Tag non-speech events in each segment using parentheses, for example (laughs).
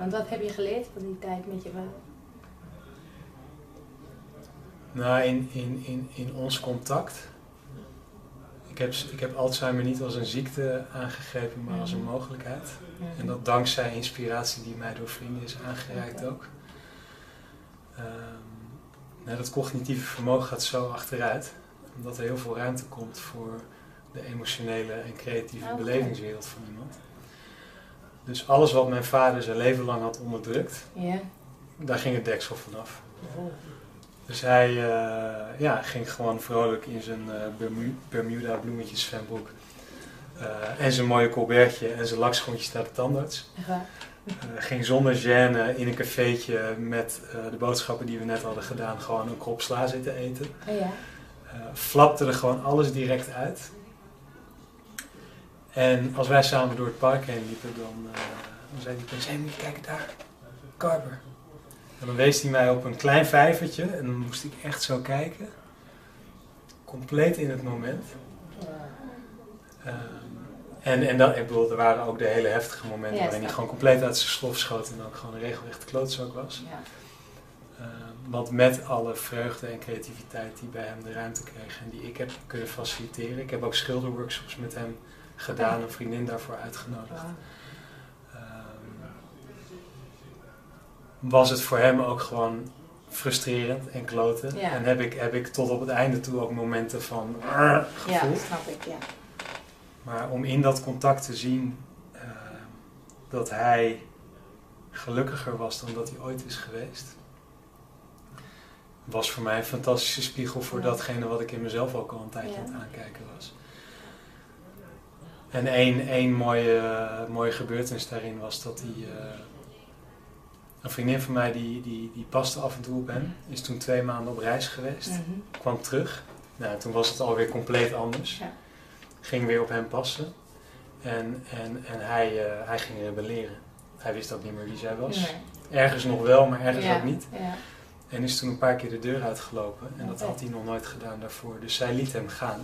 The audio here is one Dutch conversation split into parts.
Want wat heb je geleerd van die tijd met je vader? Nou, in, in, in, in ons contact. Ik heb, ik heb Alzheimer niet als een ziekte aangegrepen, maar als een mogelijkheid. En dat dankzij inspiratie die mij door vrienden is aangereikt ook. Ehm, nou, dat cognitieve vermogen gaat zo achteruit, omdat er heel veel ruimte komt voor de emotionele en creatieve belevingswereld van iemand. Dus alles wat mijn vader zijn leven lang had onderdrukt, daar ging het deksel vanaf. Oh. Dus hij eh, ja, ging gewoon vrolijk in zijn Bermu- Bermuda bloemetjes zwembroek. Eh, en zijn mooie colbertje en zijn lakschoentjes naar de tandarts. Ging zonder gêne in een cafeetje met eh, de boodschappen die we net hadden gedaan gewoon een krop sla zitten eten. Oh ja. Eh, flapte er gewoon alles direct uit. En als wij samen door het park heen liepen, dan, eh, dan zei hij opeens, hé, moet je kijken daar, Carver. En dan wees hij mij op een klein vijvertje en dan moest ik echt zo kijken. Compleet in het moment. En en dat, ik bedoel, er waren ook de hele heftige momenten Ja, waarin hij gewoon compleet uit zijn slof schoot en ook gewoon een regelrechte klootzak was. Ja. Ehm, want met alle vreugde en creativiteit die bij hem de ruimte kreeg en die ik heb kunnen faciliteren. Ik heb ook schilderworkshops met hem gedaan, een vriendin daarvoor uitgenodigd. Ehm, was het voor hem ook gewoon frustrerend en kloten. Ja. En heb ik, heb ik tot op het einde toe ook momenten van Ja, gevoeld. snap ik, ja. Maar om in dat contact te zien ehm, dat hij gelukkiger was dan dat hij ooit is geweest, was voor mij een fantastische spiegel voor Ja. datgene wat ik in mezelf ook al een tijdje Ja. aan het aankijken was. En één, één mooie, mooie gebeurtenis daarin was dat hij. eh, een vriendin van mij die, die, die paste af en toe op hem, is toen twee maanden op reis geweest Mhm. kwam terug. Nou, toen was het alweer compleet anders. Ja. Ging weer op hem passen. En, en, en hij, eh, hij ging rebelleren. Hij wist ook niet meer wie zij was. Nee. Ergens nog wel, maar ergens Ja, ook niet. Ja. En is toen een paar keer de deur uitgelopen. En dat had hij nog nooit gedaan daarvoor. Dus zij liet hem gaan.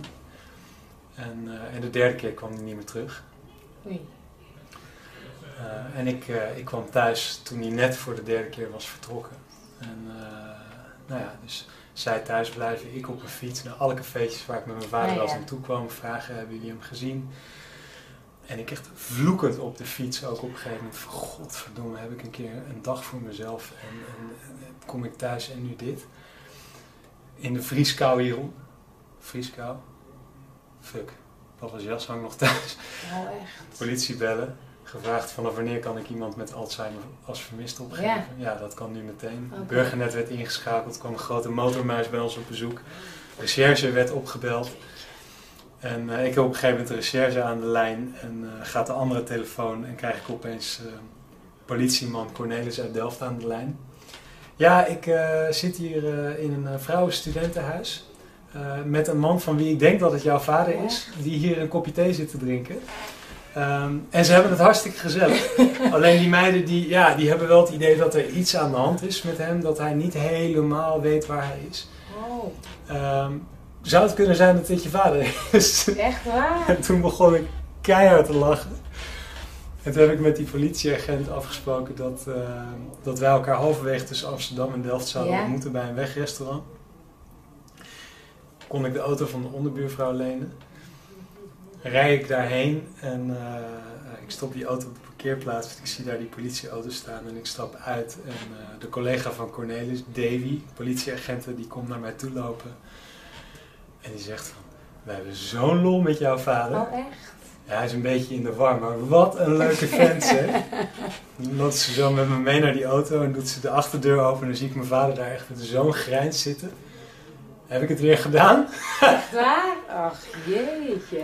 En, eh, en de derde keer kwam hij niet meer terug. Oei. Eh, en ik, ik kwam thuis toen hij net voor de derde keer was vertrokken. En nou ja, dus zij thuis blijven, ik op een fiets naar alle cafeetjes waar ik met mijn vader Ja, wel eens ja. naartoe kwam. Vragen, hebben jullie hem gezien? En ik echt vloekend op de fiets ook op een gegeven moment van godverdomme, heb ik een keer een dag voor mezelf en, en, en kom ik thuis en nu dit. In de vrieskou hierom. Vrieskou. Fuck. Papa's jas hangt nog thuis Oh, echt. politie bellen. Gevraagd vanaf wanneer kan ik iemand met Alzheimer als vermist opgeven. Ja, dat kan nu meteen. Oké. Burgernet werd ingeschakeld, kwam een grote motormuis bij ons op bezoek. Recherche werd opgebeld. En eh, ik heb op een gegeven moment de recherche aan de lijn en eh, gaat de andere telefoon en krijg ik opeens eh, politieman Cornelis uit Delft aan de lijn. Ja, ik zit hier in een uh, vrouwenstudentenhuis met een man van wie ik denk dat het jouw vader is, die hier een kopje thee zit te drinken. Ehm, en ze hebben het hartstikke gezellig. (laughs) Alleen die meiden die, ja, die hebben wel het idee dat er iets aan de hand is met hem, dat hij niet helemaal weet waar hij is. Oh, Ehm, zou het kunnen zijn dat dit je vader is? echt waar? (laughs) En toen begon ik keihard te lachen. En toen heb ik met die politieagent afgesproken dat, eh, dat wij elkaar halverwege tussen Amsterdam en Delft zouden Ja. ontmoeten bij een wegrestaurant. Kon ik de auto van de onderbuurvrouw lenen. Rij ik daarheen en eh, ik stop die auto op de parkeerplaats. Ik zie daar die politieauto staan en ik stap uit. En eh, de collega van Cornelis, Davy, politieagenten, die komt naar mij toe lopen. En die zegt van, we hebben zo'n lol met jouw vader. Oh, echt? Ja, hij is een beetje in de war, maar wat een leuke vent, hè? Dan loopt ze zo met me mee naar die auto en doet ze de achterdeur open. En dan zie ik mijn vader daar echt met zo'n grijns zitten. Heb ik het weer gedaan? Echt waar? Ach, jeetje.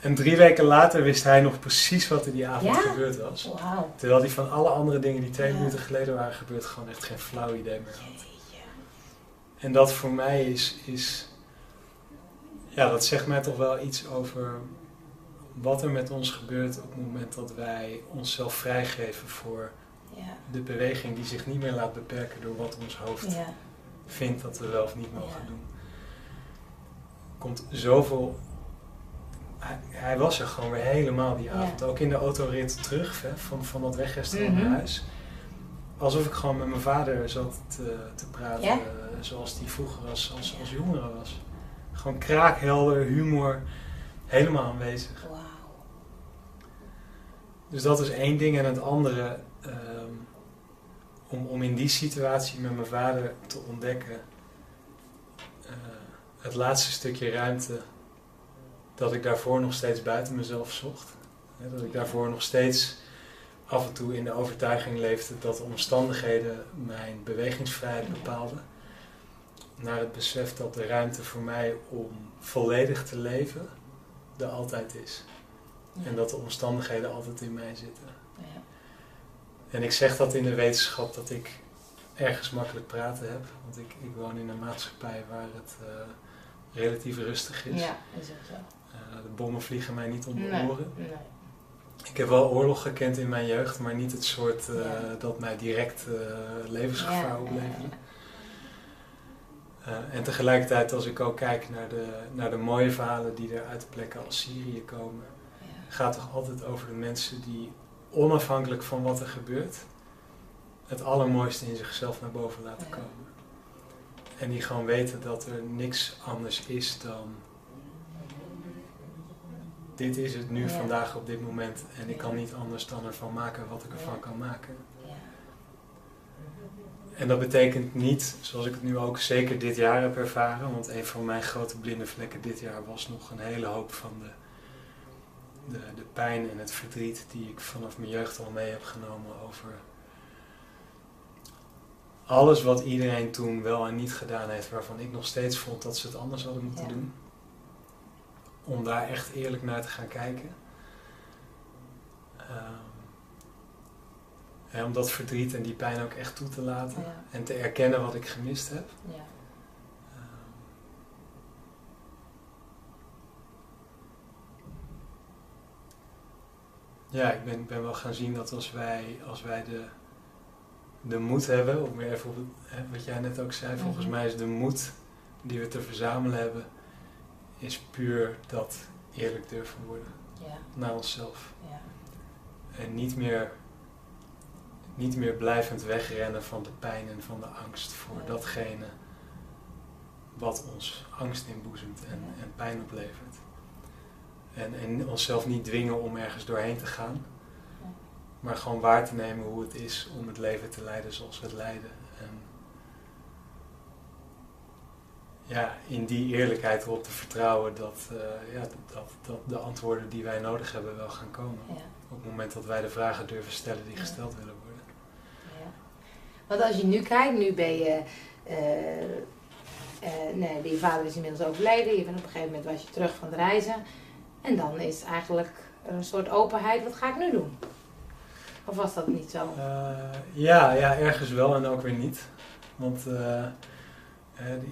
En drie weken later wist hij nog precies wat er die avond Ja? gebeurd was. Terwijl hij van alle andere dingen die twee Ja. minuten geleden waren gebeurd gewoon echt geen flauw idee meer had. En dat voor mij is, is, ja, dat zegt mij toch wel iets over wat er met ons gebeurt op het moment dat wij onszelf vrijgeven voor Ja. de beweging die zich niet meer laat beperken door wat ons hoofd vindt dat we wel of niet mogen doen. komt zoveel. Hij, hij was er gewoon weer helemaal die Ja. avond. Ook in de autorit terug hè, van, van dat wegrestaurant Mhm. naar huis. Alsof ik gewoon met mijn vader zat te, te praten. Ja? eh, zoals die vroeger als, als, als jongere was. Gewoon kraakhelder, humor. Helemaal aanwezig. Wauw. Dus dat is één ding. En het andere, ehm, om, om in die situatie met mijn vader te ontdekken, eh, het laatste stukje ruimte, dat ik daarvoor nog steeds buiten mezelf zocht. Hè, dat ik daarvoor nog steeds af en toe in de overtuiging leefde dat de omstandigheden mijn bewegingsvrijheid bepaalden. Naar het besef dat de ruimte voor mij om volledig te leven er altijd is. En dat de omstandigheden altijd in mij zitten. Ja. En ik zeg dat in de wetenschap dat ik ergens makkelijk praten heb. Want ik, ik woon in een maatschappij waar het eh, relatief rustig is. Ja, is ook zo. Eh, de bommen vliegen mij niet om de Nee. oren. Nee. Ik heb wel oorlog gekend in mijn jeugd, maar niet het soort eh, Ja. dat mij direct eh, levensgevaar Ja, opleverde. en tegelijkertijd als ik ook kijk naar de, naar de mooie verhalen die er uit plekken als Syrië komen, ja. gaat toch altijd over de mensen die onafhankelijk van wat er gebeurt, het allermooiste in zichzelf naar boven laten Ja. komen. En die gewoon weten dat er niks anders is dan dit is het nu Ja. vandaag op dit moment en ik kan niet anders dan ervan maken wat ik ervan kan maken. En dat betekent niet, zoals ik het nu ook zeker dit jaar heb ervaren, want een van mijn grote blinde vlekken dit jaar was nog een hele hoop van de, de, de pijn en het verdriet die ik vanaf mijn jeugd al mee heb genomen over alles wat iedereen toen wel en niet gedaan heeft, waarvan ik nog steeds vond dat ze het anders hadden moeten Ja. doen. Om daar echt eerlijk naar te gaan kijken. Ehm, om dat verdriet en die pijn ook echt toe te laten. Ja. En te erkennen wat ik gemist heb. Ja. Ehm, Ja, ik ben, ben wel gaan zien dat als wij, als wij de, de moed hebben, om weer even op het, hè, wat jij net ook zei, volgens Mhm. mij is de moed die we te verzamelen hebben, is puur dat eerlijk durven worden Ja. naar onszelf. Ja. En niet meer, niet meer blijvend wegrennen van de pijn en van de angst voor datgene wat ons angst inboezemt en, Ja. en pijn oplevert. En, en onszelf niet dwingen om ergens doorheen te gaan, maar gewoon waar te nemen hoe het is om het leven te leiden zoals we het leiden. En ja, in die eerlijkheid erop te vertrouwen dat, eh, ja, dat, dat de antwoorden die wij nodig hebben wel gaan komen. Ja. Op het moment dat wij de vragen durven stellen die gesteld willen worden. Ja. Want als je nu kijkt, nu ben je. eh, nee, je vader is inmiddels overleden. Je bent op een gegeven moment was je terug van het reizen. En dan is eigenlijk een soort openheid. Wat ga ik nu doen? Of was dat niet zo? Ja, ja, ergens wel en ook weer niet. Want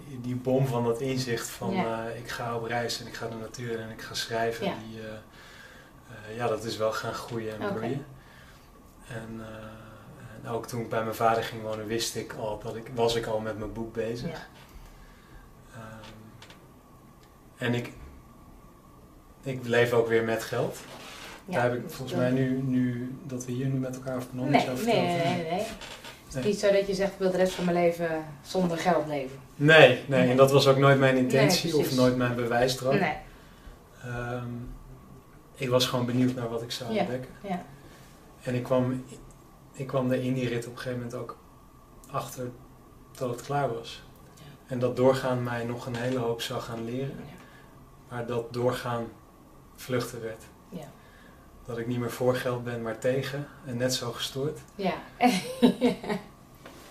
die, die bom van dat inzicht van Ja. eh, ik ga op reis en ik ga de natuur en ik ga schrijven, Ja. die, eh, eh, ja, dat is wel gaan groeien en Oké. bloeien. En, en ook toen ik bij mijn vader ging wonen, wist ik al dat ik, was ik al met mijn boek bezig. Ja. Ehm, en ik, ik leef ook weer met geld. Daar heb ik volgens mij nu, nu, dat we hier nu met elkaar over nog Nee, nee, nee, nee, nee. Nee. niet zo dat je zegt, ik wil de rest van mijn leven zonder geld leven. Nee, nee, Nee. en dat was ook nooit mijn intentie Nee, of nooit mijn bewijsdrang. Nee, Ehm, ik was gewoon benieuwd naar wat ik zou Ja. ontdekken. ja. En ik kwam, ik kwam er in die rit op een gegeven moment ook achter dat het klaar was. Ja. En dat doorgaan mij nog een hele hoop zou gaan leren. Maar dat doorgaan vluchten werd. Ja. Dat ik niet meer voor geld ben, maar tegen. En net zo gestoord. Ja. (laughs)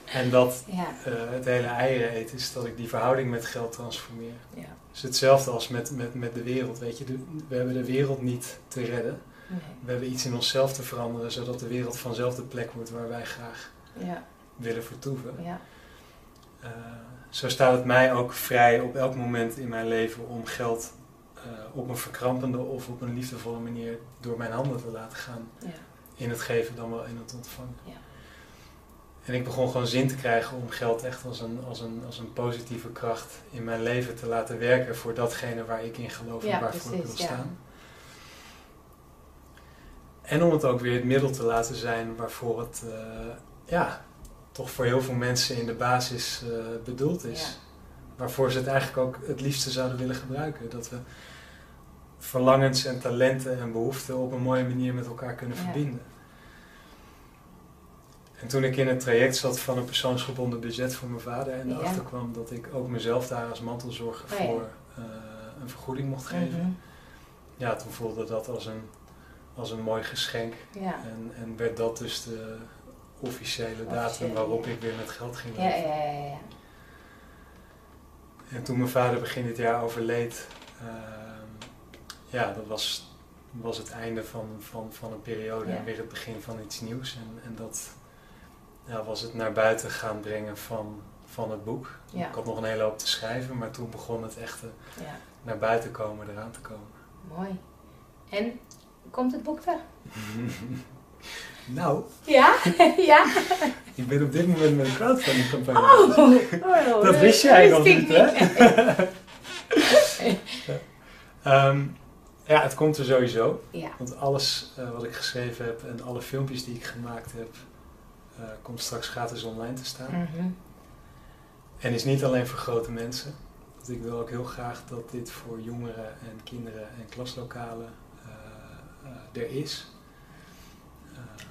En dat ja. eh, het hele eieren eten is dat ik die verhouding met geld transformeer. Ja. Is hetzelfde als met, met, met de wereld. Weet je, De- we hebben de wereld niet te redden. Nee. We hebben iets in onszelf te veranderen, zodat de wereld vanzelf de plek wordt waar wij graag Ja. willen vertoeven. Ja. Eh, zo staat het mij ook vrij op elk moment in mijn leven om geld eh, op een verkrampende of op een liefdevolle manier door mijn handen te laten gaan. Ja. In het geven dan wel in het ontvangen. Ja. En ik begon gewoon zin te krijgen om geld echt als een, als een, als een positieve kracht in mijn leven te laten werken voor datgene waar ik in geloof en Ja, waarvoor ik wil ja. staan. En om het ook weer het middel te laten zijn waarvoor het eh, ja, toch voor heel veel mensen in de basis eh, bedoeld is. Ja. Waarvoor ze het eigenlijk ook het liefste zouden willen gebruiken. Dat we verlangens en talenten en behoeften op een mooie manier met elkaar kunnen Ja. verbinden. En toen ik in het traject zat van een persoonsgebonden budget voor mijn vader en Ja. erachter kwam dat ik ook mezelf daar als mantelzorger Oh ja. voor eh, een vergoeding mocht geven, Mhm. ja, toen voelde dat als een, als een mooi geschenk. Ja. En, en werd dat dus de officiële datum waarop ik weer met geld ging leven. ja, ja, ja. En toen mijn vader begin dit jaar overleed, ehm, ja, dat was, was het einde van, van, van een periode Ja. en weer het begin van iets nieuws. En, en dat ja, was het naar buiten gaan brengen van, van het boek. Ja. Ik had nog een hele hoop te schrijven, maar toen begon het echte ja. naar buiten komen, eraan te komen. Mooi. En komt het boek er? (laughs) nou, Ja? (laughs) ja? (laughs) ik ben op dit moment met een crowdfunding campagne. Oh, oh, Dat wist jij nog niet, hè? Ehm, ja, het komt er sowieso. Ja. Want alles eh, wat ik geschreven heb en alle filmpjes die ik gemaakt heb, eh, komt straks gratis online te staan. Mhm. En is niet alleen voor grote mensen. Want ik wil ook heel graag dat dit voor jongeren en kinderen en klaslokalen eh, er is.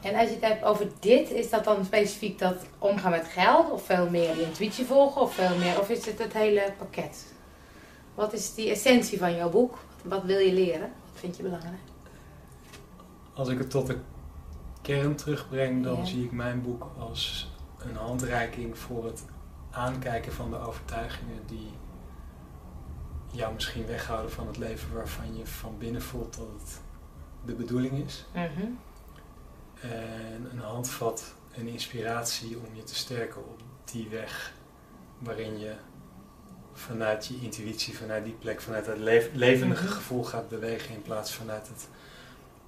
En als je het hebt over dit, is dat dan specifiek dat omgaan met geld? Of veel meer je intuïtie volgen? Of veel meer, of is het het hele pakket? Wat is die essentie van jouw boek? Wat wil je leren? Wat vind je belangrijk? als ik het tot de kern terugbreng, dan Ja. zie ik mijn boek als een handreiking voor het aankijken van de overtuigingen die jou misschien weghouden van het leven waarvan je van binnen voelt dat het de bedoeling is. Mhm. En een handvat, een inspiratie om je te sterken op die weg waarin je vanuit je intuïtie, vanuit die plek, vanuit het levendige Mhm. gevoel gaat bewegen in plaats vanuit het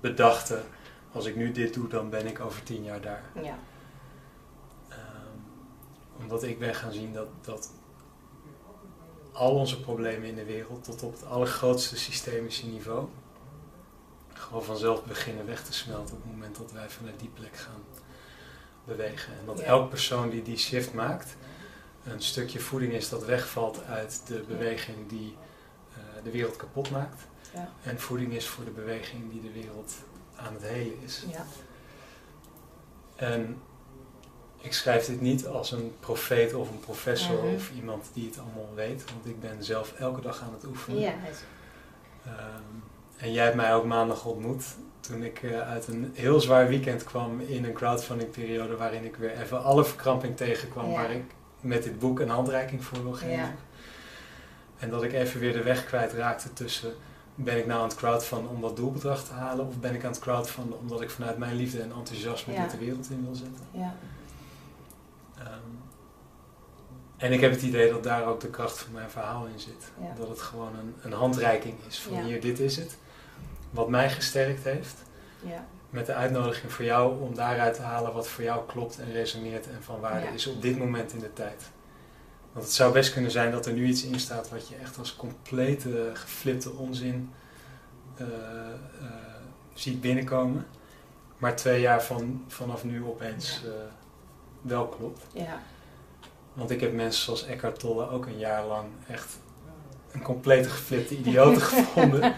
bedachte. Als ik nu dit doe, dan ben ik over tien jaar daar. Ja. Ehm, omdat ik ben gaan zien dat, dat al onze problemen in de wereld, tot op het allergrootste systemische niveau, gewoon vanzelf beginnen weg te smelten op het moment dat wij vanuit die plek gaan bewegen. En dat Ja. elk persoon die die shift maakt, een stukje voeding is dat wegvalt uit de beweging die eh, de wereld kapot maakt. Ja. En voeding is voor de beweging die de wereld aan het helen is. Ja. En ik schrijf dit niet als een profeet of een professor Mhm. of iemand die het allemaal weet, want ik ben zelf elke dag aan het oefenen. Ja, is- Ehm, en jij hebt mij ook maandag ontmoet toen ik eh, uit een heel zwaar weekend kwam in een crowdfunding periode waarin ik weer even alle verkramping tegenkwam Ja. waar ik met dit boek een handreiking voor wil geven. Ja. En dat ik even weer de weg kwijtraakte tussen ben ik nou aan het crowdfunden om dat doelbedrag te halen of ben ik aan het crowdfunden omdat ik vanuit mijn liefde en enthousiasme Ja. dit de wereld in wil zetten. ja. Ehm, en ik heb het idee dat daar ook de kracht van mijn verhaal in zit. Ja. Dat het gewoon een, een handreiking is van hier, dit is het. Wat mij gesterkt heeft. Ja. Met de uitnodiging voor jou om daaruit te halen wat voor jou klopt en resoneert en van waarde Ja. is op dit moment in de tijd. Want het zou best kunnen zijn dat er nu iets in staat wat je echt als complete geflipte onzin eh, eh, ziet binnenkomen. Maar twee jaar van, vanaf nu opeens eh, wel klopt. ja. Want ik heb mensen zoals Eckhart Tolle ook een jaar lang echt een complete geflipte idioten (laughs) gevonden.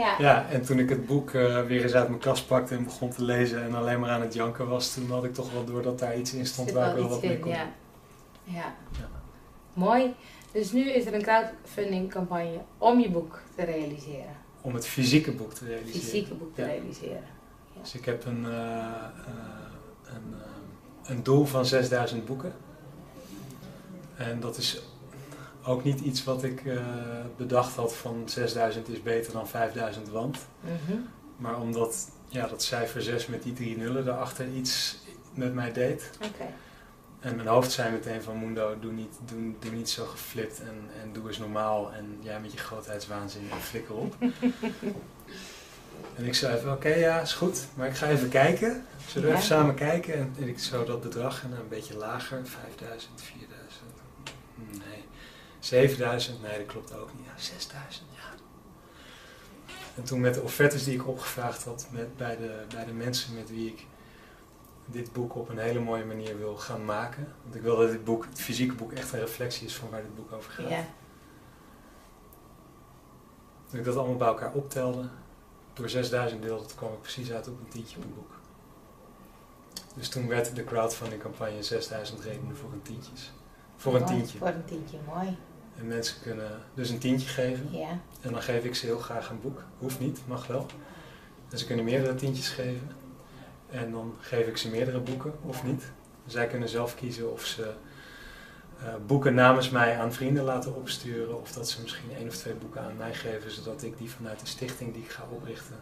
Ja. Ja, en toen ik het boek eh, weer eens uit mijn kast pakte en begon te lezen en alleen maar aan het janken was, toen had ik toch wel door dat daar iets in stond waar ik wel wat mee kon. ja. ja. Ja. Mooi. Dus nu is er een crowdfunding campagne om je boek te realiseren. Om het fysieke boek te realiseren. Fysieke boek te Ja. realiseren. Dus ik heb een, eh, eh, een, een doel van 6000 boeken. En dat is ook niet iets wat ik eh, bedacht had van 6000 is beter dan 5000 want. Mhm. Maar omdat ja, dat cijfer 6 met die drie nullen daarachter iets met mij deed. En mijn hoofd zei meteen van Mundo, doe niet, doe, doe niet zo geflipt en, en doe eens normaal. En jij met je grootheidswaanzin en flikker op. (laughs) En ik zei van, oké, ja, is goed. Maar ik ga even kijken. Zullen we Ja. even samen kijken? En, en ik zo dat bedrag en een beetje lager. 5000, 4000. Nee. 7000, nee, dat klopt ook niet. Ja, 6000, ja. En toen met de offertes die ik opgevraagd had met, bij, de, bij de mensen met wie ik dit boek op een hele mooie manier wil gaan maken. Want ik wil dat dit boek, het fysieke boek, echt een reflectie is van waar dit boek over gaat. Ja. Toen ik dat allemaal bij elkaar optelde, door 6000 deelde, kwam ik precies uit op een tientje per boek. Dus toen werd de crowdfunding campagne 6000 redenen voor een tientjes. Voor een tientje. Voor een tientje, mooi. En mensen kunnen dus een tientje geven. Ja. En dan geef ik ze heel graag een boek. Hoeft niet, mag wel. En ze kunnen meerdere tientjes geven. En dan geef ik ze meerdere boeken, of niet. Zij kunnen zelf kiezen of ze eh, boeken namens mij aan vrienden laten opsturen. Of dat ze misschien één of twee boeken aan mij geven, zodat ik die vanuit de stichting die ik ga oprichten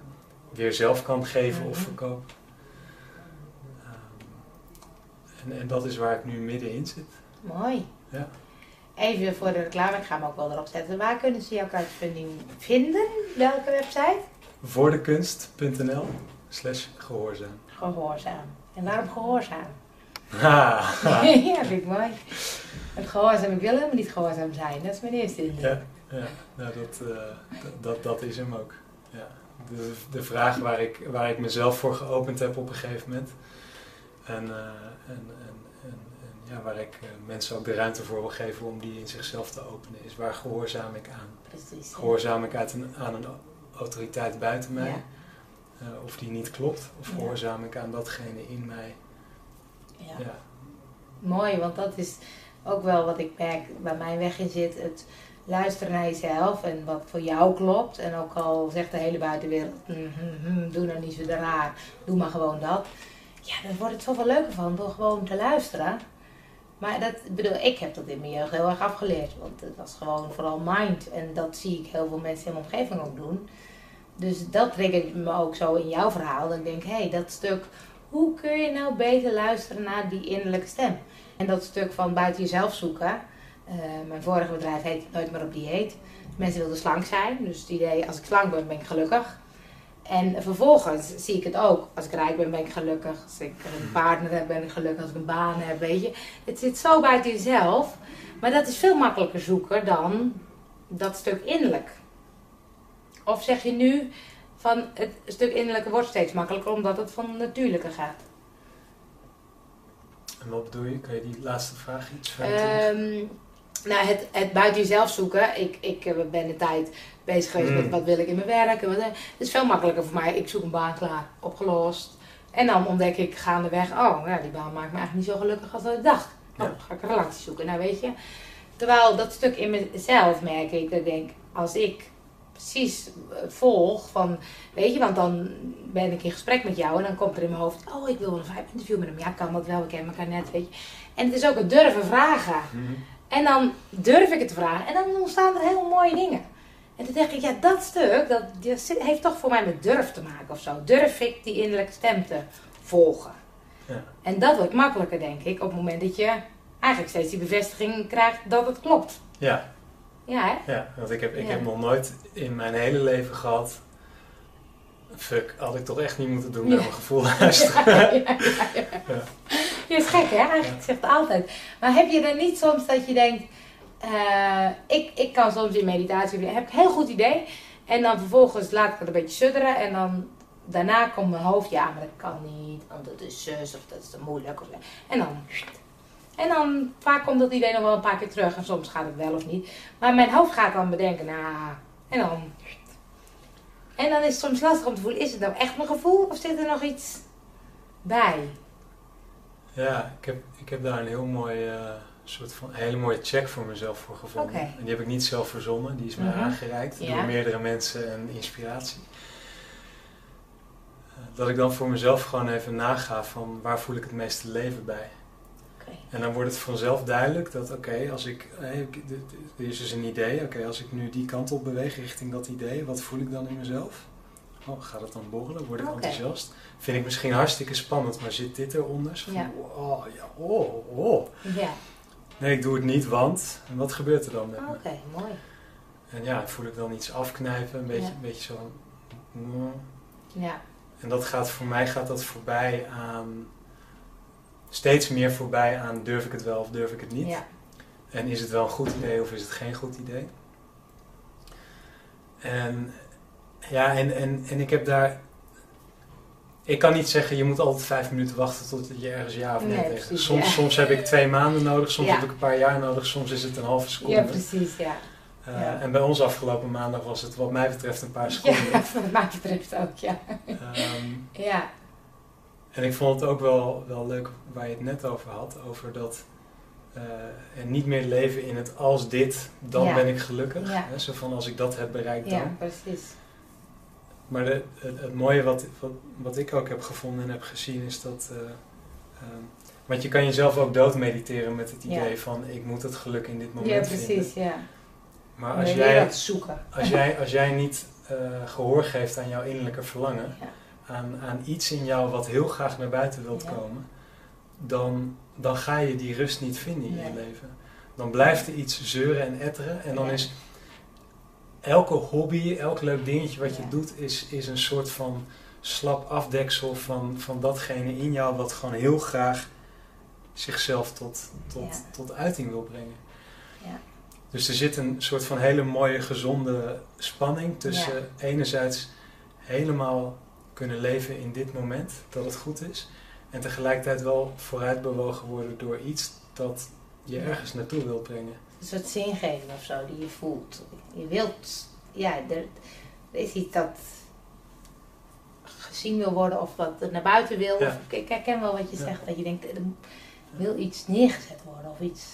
weer zelf kan geven of Mhm. verkopen. Ehm, en, en dat is waar ik nu middenin zit. Mooi. Ja. Even voor de reclame, ik ga hem ook wel erop zetten. Waar kunnen ze jouw crowdfunding vinden? Welke website? Voordekunst.nl slash gehoorzaam. Gehoorzaam. En waarom gehoorzaam? Ha, (laughs) ja, vind ik mooi. Het gehoorzaam, ik wil helemaal niet gehoorzaam zijn. Dat is mijn eerste indruk. Ja, ja nou dat, eh, d- dat, dat is hem ook. Ja. De, de vraag waar ik, waar ik mezelf voor geopend heb op een gegeven moment. En, eh, en, en, en, ja, waar ik eh, mensen ook de ruimte voor wil geven om die in zichzelf te openen, is waar gehoorzaam ik aan? Precies. Gehoorzaam ik uit een, aan een autoriteit buiten mij, Ja. eh, of die niet klopt, of gehoorzaam ik aan datgene in mij? Ja. Ja. Mooi, want dat is ook wel wat ik merk waar mijn weg in zit. Het luisteren naar jezelf en wat voor jou klopt. En ook al zegt de hele buitenwereld, "Hm, hm, hm, doe nou niet zo raar, doe maar gewoon dat. Ja, daar wordt het zoveel leuker van door gewoon te luisteren. Maar dat, ik bedoel, ik heb dat in mijn jeugd heel erg afgeleerd. Want het was gewoon vooral mind. En dat zie ik heel veel mensen in mijn omgeving ook doen. Dus dat triggert me ook zo in jouw verhaal. Dat ik denk, hé, hey, dat stuk hoe kun je nou beter luisteren naar die innerlijke stem? En dat stuk van buiten jezelf zoeken. Eh, mijn vorige bedrijf heet Nooit meer op dieet. Mensen wilden slank zijn, dus het idee als ik slank ben, ben ik gelukkig. En vervolgens zie ik het ook. Als ik rijk ben, ben ik gelukkig. Als ik een partner heb, ben ik gelukkig. Als ik een baan heb, weet je. Het zit zo buiten jezelf. Maar dat is veel makkelijker zoeken dan dat stuk innerlijk. Of zeg je nu van het stuk innerlijke wordt steeds makkelijker omdat het van natuurlijke gaat? En wat bedoel je? Kan je die laatste vraag iets verder? Nou, het, het buiten jezelf zoeken. Ik, ik eh, ben de tijd bezig geweest met Mm. wat wil ik in mijn werk. En wat, eh, het is veel makkelijker voor mij. Ik zoek een baan klaar, opgelost. En dan ontdek ik gaandeweg, oh, ja, die baan maakt me eigenlijk niet zo gelukkig als dat ik dacht. Oh, Ja. dan ga ik een relatie zoeken. Nou, weet je. Terwijl dat stuk in mezelf merk ik, dat ik denk, als ik precies eh, volg van, weet je, want dan ben ik in gesprek met jou en dan komt er in mijn hoofd, oh, ik wil een vijf interview met hem. Ja, kan dat wel, we kennen elkaar net, weet je. En het is ook het durven vragen. Mhm. En dan durf ik het te vragen en dan ontstaan er heel mooie dingen. En toen dacht ik, ja, dat stuk, dat, heeft toch voor mij met durf te maken of zo. Durf ik die innerlijke stem te volgen? Ja. En dat wordt makkelijker, denk ik, op het moment dat je eigenlijk steeds die bevestiging krijgt dat het klopt. Ja, Ja, hè? ja, want ik heb, ik Ja. heb nog nooit in mijn hele leven gehad. Fuck, had ik toch echt niet moeten doen Ja. naar mijn gevoel (laughs) luisteren. Ja. Je is gek, hè? Eigenlijk zegt het altijd. Maar heb je er niet soms dat je denkt... eh, ik, ik kan soms in meditatie... heb ik een heel goed idee. En dan vervolgens laat ik het een beetje sudderen. En dan daarna komt mijn hoofd... Ja, maar dat kan niet. Want dat is zus of dat is te moeilijk. Of, en dan... En dan vaak komt dat idee nog wel een paar keer terug. En soms gaat het wel of niet. Maar mijn hoofd gaat dan bedenken... Nou... En dan... En dan is het soms lastig om te voelen... Is het nou echt mijn gevoel? Of zit er nog iets bij? Ja, ik heb, ik heb daar een heel mooi, eh, soort van, hele mooie check voor mezelf voor gevonden. En die heb ik niet zelf verzonnen, die is mij Mhm. aangereikt Ja. door meerdere mensen en inspiratie. Eh, Dat ik dan voor mezelf gewoon even naga van waar voel ik het meeste leven bij. En dan wordt het vanzelf duidelijk dat, oké, als ik, eh, dit- dit- er is dus een idee, oké, als ik nu die kant op beweeg richting dat idee, wat voel ik dan in mezelf? Oh, gaat het dan borrelen? Word ik enthousiast? Vind ik misschien hartstikke spannend, maar zit dit eronder? Zo van, Ja. Oh, ja, oh, oh. Ja, Nee, ik doe het niet, want. En wat gebeurt er dan met me? oké, mooi. En ja, voel ik dan iets afknijpen, een beetje, Ja. een beetje zo. mm. Ja. En dat gaat voor mij gaat dat voorbij aan steeds meer voorbij aan durf ik het wel of durf ik het niet. Ja. En is het wel een goed idee of is het geen goed idee? En ja, en, en, en ik heb daar. Ik kan niet zeggen, je moet altijd vijf minuten wachten tot je ergens ja of nee, Nee, precies, Soms, ja. soms heb ik twee maanden nodig, soms Ja. heb ik een paar jaar nodig, soms is het een halve seconde. ja, precies, ja. Eh, ja. En bij ons afgelopen maandag was het wat mij betreft een paar seconden. Ja, (laughs) wat mij betreft ook, ja. Ehm, Ja, En ik vond het ook wel, wel leuk waar je het net over had, over dat eh, en niet meer leven in het als dit, dan Ja. ben ik gelukkig. Ja. Hè, zo van als ik dat heb bereikt dan. ja, precies. Maar de, het, het mooie wat, wat, wat ik ook heb gevonden en heb gezien is dat. eh, ehm, want je kan jezelf ook doodmediteren met het idee Ja. van ik moet het geluk in dit moment Ja, vinden. precies, ja. Maar als jij, zoeken. als, (laughs) jij, als jij niet eh, gehoor geeft aan jouw innerlijke verlangen, Ja. aan, aan iets in jou wat heel graag naar buiten wilt Ja. komen, dan, dan ga je die rust niet vinden in je leven. Dan blijft er iets zeuren en etteren en dan Ja. is elke hobby, elk leuk dingetje wat je Ja. doet, is, is een soort van slap afdeksel van, van datgene in jou wat gewoon heel graag zichzelf tot, tot, Ja. tot uiting wil brengen. Ja. Dus er zit een soort van hele mooie, gezonde spanning tussen enerzijds helemaal kunnen leven in dit moment, dat het goed is, en tegelijkertijd wel vooruit bewogen worden door iets dat je ergens naartoe wil brengen. Een soort zingeving of zo die je voelt. Je wilt, ja, er, er is iets dat gezien wil worden of wat er naar buiten wil. Ja. Of, ik herken wel wat je Ja. zegt, dat je denkt, er wil iets neergezet worden of iets.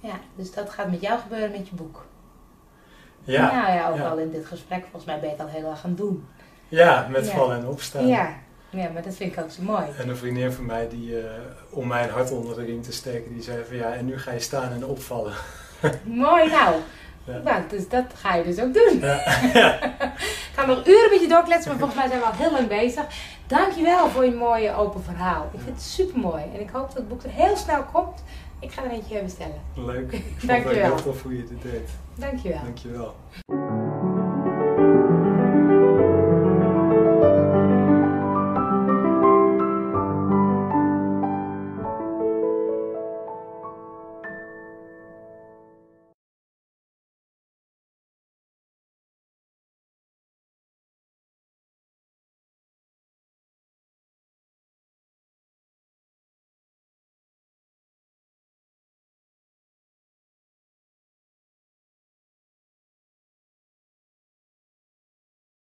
Ja, dus dat gaat met jou gebeuren met je boek. Ja, nou ja, ook ja. al in dit gesprek, volgens mij ben je het al heel erg gaan doen. ja met Ja. vallen en opstaan. Ja, ja, maar dat vind ik ook zo mooi. En een vriendin van mij, die, eh, om mijn hart onder de riem te steken, die zei van ja, en nu ga je staan en opvallen. (laughs) Mooi nou. Ja. Nou, dus dat ga je dus ook doen. Ja. (laughs) Ik ga nog uren met je doorkletsen, maar volgens mij zijn we al heel lang bezig. Dankjewel voor je mooie open verhaal. Ik vind het super mooi. En ik hoop dat het boek er heel snel komt. Ik ga er eentje bestellen. Leuk. (laughs) Ik vond het Dankjewel. heel tof hoe je dit deed. Dankjewel. Dankjewel.